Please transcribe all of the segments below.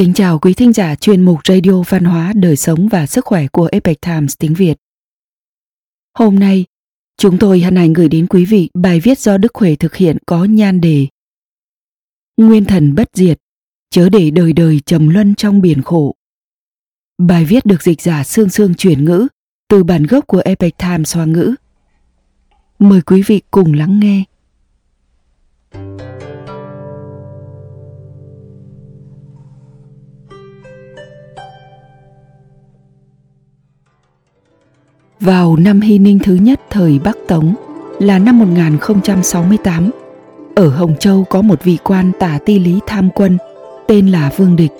Kính chào quý thính giả chuyên mục Radio Văn hóa, Đời sống và Sức khỏe của Epoch Times tiếng Việt. Hôm nay, chúng tôi hân hạnh gửi đến quý vị bài viết do Đức Huệ thực hiện có nhan đề Nguyên thần bất diệt, chớ để đời đời trầm luân trong biển khổ. Bài viết được dịch giả sương sương chuyển ngữ từ bản gốc của Epoch Times Hoa ngữ. Mời quý vị cùng lắng nghe. Vào năm Hy Ninh thứ nhất thời Bắc Tống là năm 1068, ở Hồng Châu có một vị quan tả ti lý tham quân tên là Vương Địch.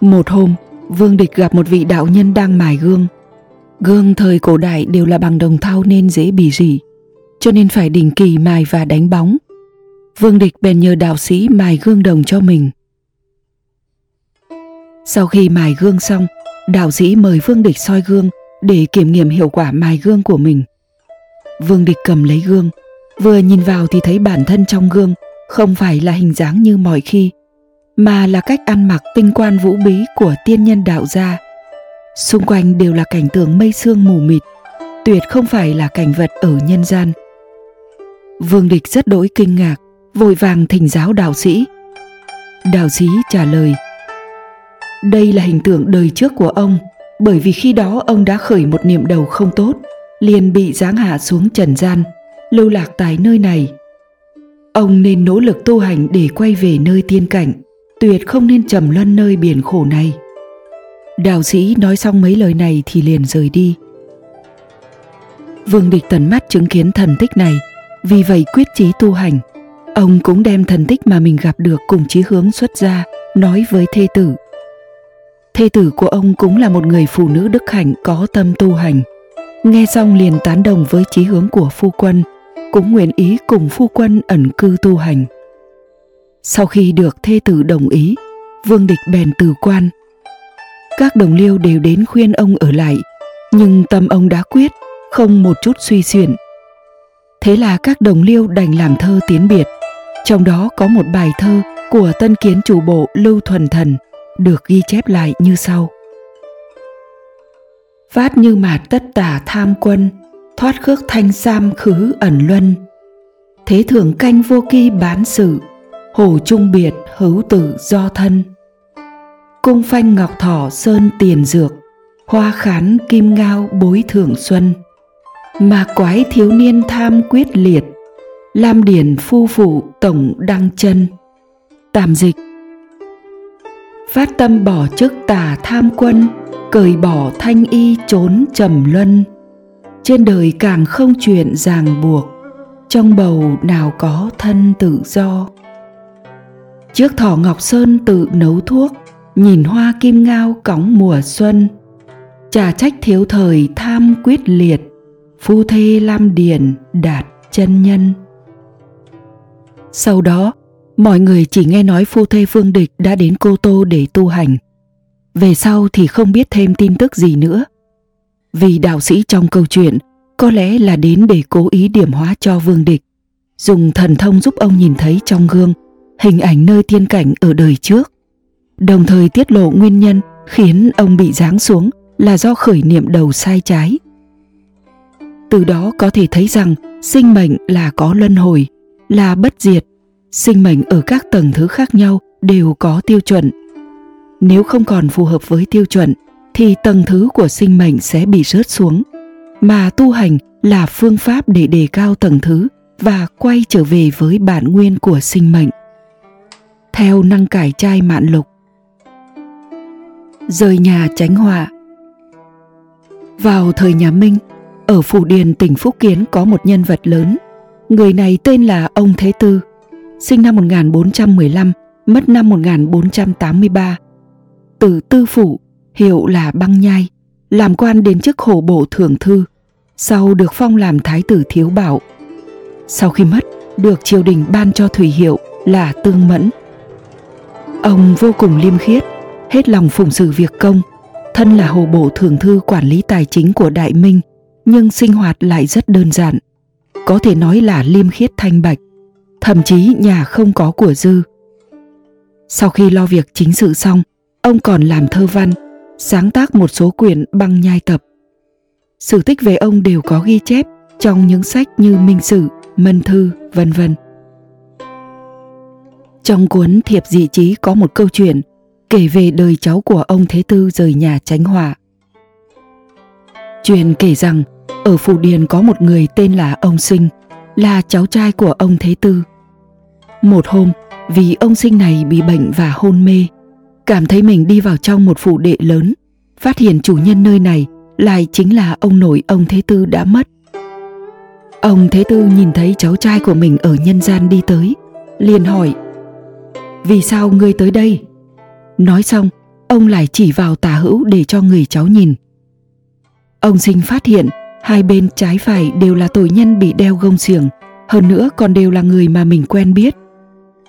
Một hôm, Vương Địch gặp một vị đạo nhân đang mài gương. Gương thời cổ đại đều là bằng đồng thau nên dễ bị rỉ, cho nên phải định kỳ mài và đánh bóng. Vương Địch bèn nhờ đạo sĩ mài gương đồng cho mình. Sau khi mài gương xong, đạo sĩ mời Vương Địch soi gương để kiểm nghiệm hiệu quả mài gương của mình. Vương Địch cầm lấy gương, vừa nhìn vào thì thấy bản thân trong gương không phải là hình dáng như mọi khi, mà là cách ăn mặc tinh quan vũ bí của tiên nhân đạo gia. Xung quanh đều là cảnh tượng mây sương mù mịt, tuyệt không phải là cảnh vật ở nhân gian. Vương Địch rất đỗi kinh ngạc, vội vàng thỉnh giáo đạo sĩ. Đạo sĩ trả lời: Đây là hình tượng đời trước của ông, bởi vì khi đó ông đã khởi một niệm đầu không tốt, liền bị giáng hạ xuống trần gian, lưu lạc tại nơi này. Ông nên nỗ lực tu hành để quay về nơi tiên cảnh, tuyệt không nên trầm luân nơi biển khổ này. Đạo sĩ nói xong mấy lời này thì liền rời đi. Vương địch tận mắt chứng kiến thần tích này, vì vậy quyết chí tu hành. Ông cũng đem thần tích mà mình gặp được cùng chí hướng xuất ra nói với thê tử thê tử của ông cũng là một người phụ nữ đức hạnh có tâm tu hành. Nghe xong liền tán đồng với chí hướng của phu quân, cũng nguyện ý cùng phu quân ẩn cư tu hành. Sau khi được thê tử đồng ý, vương địch bèn từ quan. Các đồng liêu đều đến khuyên ông ở lại, nhưng tâm ông đã quyết, không một chút suy xuyển. Thế là các đồng liêu đành làm thơ tiến biệt. Trong đó có một bài thơ của tân kiến chủ bộ lưu thuần thần được ghi chép lại như sau. Phát như mạt tất tả tham quân, thoát khước thanh sam khứ ẩn luân. Thế thường canh vô kỳ bán sự, hồ trung biệt hữu tử do thân. Cung phanh ngọc thỏ sơn tiền dược, hoa khán kim ngao bối thưởng xuân. Mà quái thiếu niên tham quyết liệt, lam điển phu phụ tổng đăng chân. Tạm dịch phát tâm bỏ chức tà tham quân, cởi bỏ thanh y trốn trầm luân. Trên đời càng không chuyện ràng buộc, trong bầu nào có thân tự do. Trước thỏ ngọc sơn tự nấu thuốc, nhìn hoa kim ngao cõng mùa xuân. Trà trách thiếu thời tham quyết liệt, phu thê lam điền đạt chân nhân. Sau đó mọi người chỉ nghe nói phu thê phương địch đã đến cô tô để tu hành. Về sau thì không biết thêm tin tức gì nữa. Vì đạo sĩ trong câu chuyện, có lẽ là đến để cố ý điểm hóa cho vương địch. Dùng thần thông giúp ông nhìn thấy trong gương, hình ảnh nơi tiên cảnh ở đời trước. Đồng thời tiết lộ nguyên nhân khiến ông bị giáng xuống là do khởi niệm đầu sai trái. Từ đó có thể thấy rằng, sinh mệnh là có luân hồi, là bất diệt sinh mệnh ở các tầng thứ khác nhau đều có tiêu chuẩn. Nếu không còn phù hợp với tiêu chuẩn, thì tầng thứ của sinh mệnh sẽ bị rớt xuống. Mà tu hành là phương pháp để đề cao tầng thứ và quay trở về với bản nguyên của sinh mệnh. Theo năng cải trai mạn lục. Rời nhà tránh họa. Vào thời nhà minh, ở phủ điền, tỉnh phúc kiến có một nhân vật lớn. Người này tên là ông thế tư sinh năm 1415, mất năm 1483. Từ tư phủ, hiệu là băng nhai, làm quan đến chức hổ bộ thưởng thư, sau được phong làm thái tử thiếu bảo. Sau khi mất, được triều đình ban cho thủy hiệu là tương mẫn. Ông vô cùng liêm khiết, hết lòng phụng sự việc công, thân là hồ bộ thưởng thư quản lý tài chính của Đại Minh, nhưng sinh hoạt lại rất đơn giản, có thể nói là liêm khiết thanh bạch thậm chí nhà không có của dư Sau khi lo việc chính sự xong, ông còn làm thơ văn, sáng tác một số quyển băng nhai tập. Sử tích về ông đều có ghi chép trong những sách như Minh Sử, Mân Thư, vân vân. Trong cuốn Thiệp dị trí có một câu chuyện kể về đời cháu của ông Thế Tư rời nhà tránh họa. Chuyện kể rằng ở Phủ Điền có một người tên là ông Sinh, là cháu trai của ông Thế Tư. Một hôm, vì ông Sinh này bị bệnh và hôn mê, cảm thấy mình đi vào trong một phủ đệ lớn, phát hiện chủ nhân nơi này lại chính là ông nội ông Thế Tư đã mất. Ông Thế Tư nhìn thấy cháu trai của mình ở nhân gian đi tới, liền hỏi Vì sao ngươi tới đây? Nói xong, ông lại chỉ vào tà hữu để cho người cháu nhìn. Ông sinh phát hiện hai bên trái phải đều là tội nhân bị đeo gông xiềng, hơn nữa còn đều là người mà mình quen biết.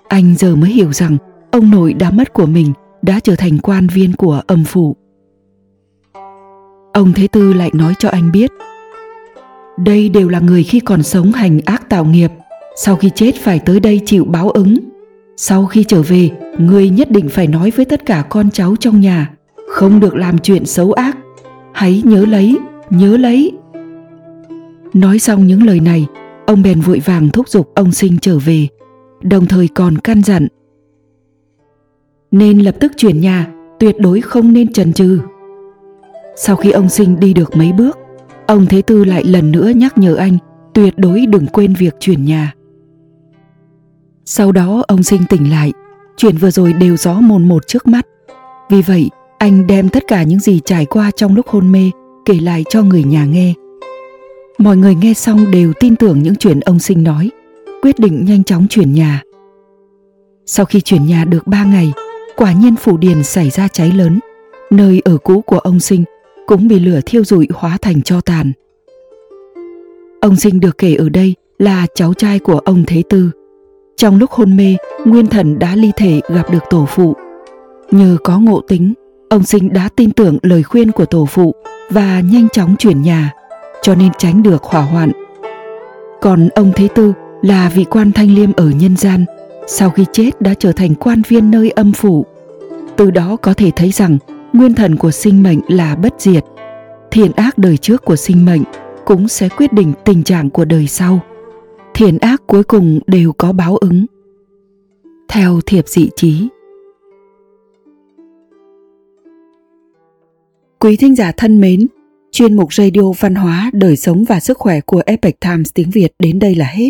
Anh giờ mới hiểu rằng ông nội đã mất của mình, đã trở thành quan viên của âm phủ. Ông Thế Tư lại nói cho anh biết, đây đều là người khi còn sống hành ác tạo nghiệp. Sau khi chết phải tới đây chịu báo ứng. Sau khi trở về người nhất định phải nói với tất cả con cháu trong nhà, không được làm chuyện xấu ác. Hãy nhớ lấy nhớ lấy. Nói xong những lời này, ông bèn vội vàng thúc giục ông sinh trở về đồng thời còn căn dặn. Nên lập tức chuyển nhà, tuyệt đối không nên chần chừ. Sau khi ông sinh đi được mấy bước, ông thế tư lại lần nữa nhắc nhở anh, tuyệt đối đừng quên việc chuyển nhà. Sau đó ông sinh tỉnh lại, chuyện vừa rồi đều rõ mồn một trước mắt. Vì vậy, anh đem tất cả những gì trải qua trong lúc hôn mê kể lại cho người nhà nghe. Mọi người nghe xong đều tin tưởng những chuyện ông sinh nói quyết định nhanh chóng chuyển nhà. Sau khi chuyển nhà được ba ngày, quả nhiên phủ điền xảy ra cháy lớn. Nơi ở cũ của ông sinh cũng bị lửa thiêu rụi hóa thành cho tàn. Ông sinh được kể ở đây là cháu trai của ông thế tư. Trong lúc hôn mê, nguyên thần đã ly thể gặp được tổ phụ. Nhờ có ngộ tính, ông sinh đã tin tưởng lời khuyên của tổ phụ và nhanh chóng chuyển nhà, cho nên tránh được hỏa hoạn. Còn ông thế tư là vị quan thanh liêm ở nhân gian, sau khi chết đã trở thành quan viên nơi âm phủ. Từ đó có thể thấy rằng, nguyên thần của sinh mệnh là bất diệt. Thiện ác đời trước của sinh mệnh cũng sẽ quyết định tình trạng của đời sau. Thiện ác cuối cùng đều có báo ứng. Theo thiệp dị trí. Quý thính giả thân mến, chuyên mục radio văn hóa, đời sống và sức khỏe của epic times tiếng việt đến đây là hết